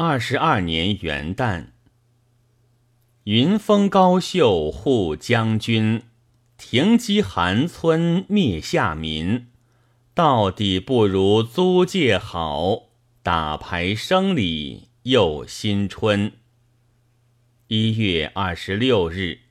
二十二年元旦，云峰高秀护将军，停机寒村灭下民。到底不如租界好，打牌生理又新春。一月二十六日。